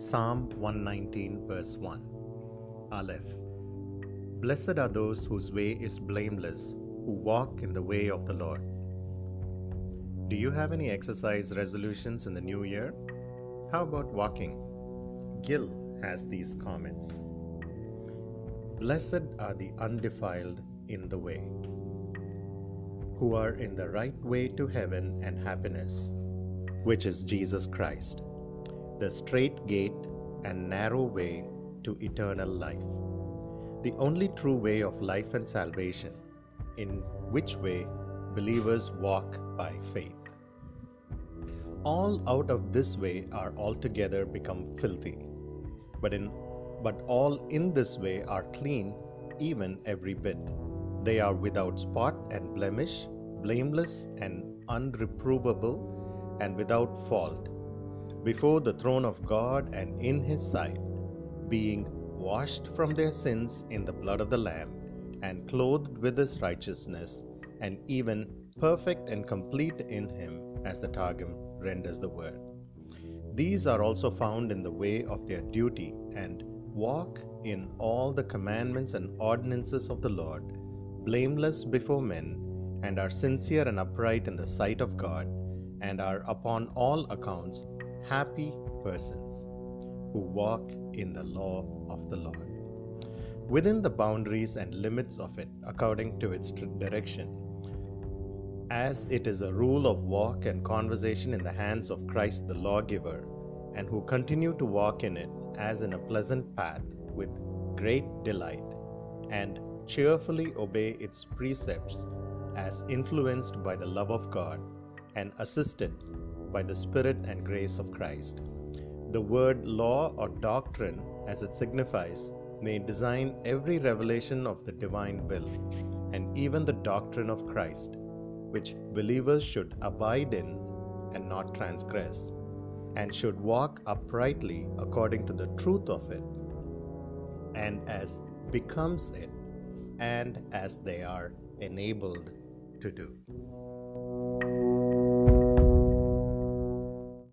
Psalm 119, verse 1. Aleph. Blessed are those whose way is blameless, who walk in the way of the Lord. Do you have any exercise resolutions in the new year? How about walking? Gill has these comments Blessed are the undefiled in the way, who are in the right way to heaven and happiness, which is Jesus Christ the straight gate and narrow way to eternal life, the only true way of life and salvation, in which way believers walk by faith. All out of this way are altogether become filthy, but in but all in this way are clean, even every bit. They are without spot and blemish, blameless and unreprovable, and without fault before the throne of God and in His sight, being washed from their sins in the blood of the Lamb, and clothed with His righteousness, and even perfect and complete in Him, as the Targum renders the word. These are also found in the way of their duty, and walk in all the commandments and ordinances of the Lord, blameless before men, and are sincere and upright in the sight of God, and are upon all accounts happy persons who walk in the law of the Lord. Within the boundaries and limits of it, according to its direction, as it is a rule of walk and conversation in the hands of Christ the lawgiver, and who continue to walk in it as in a pleasant path with great delight, and cheerfully obey its precepts as influenced by the love of God and assisted by the Spirit and grace of Christ. The word law or doctrine, as it signifies, may design every revelation of the divine will, and even the doctrine of Christ, which believers should abide in and not transgress, and should walk uprightly according to the truth of it, and as becomes it, and as they are enabled to do.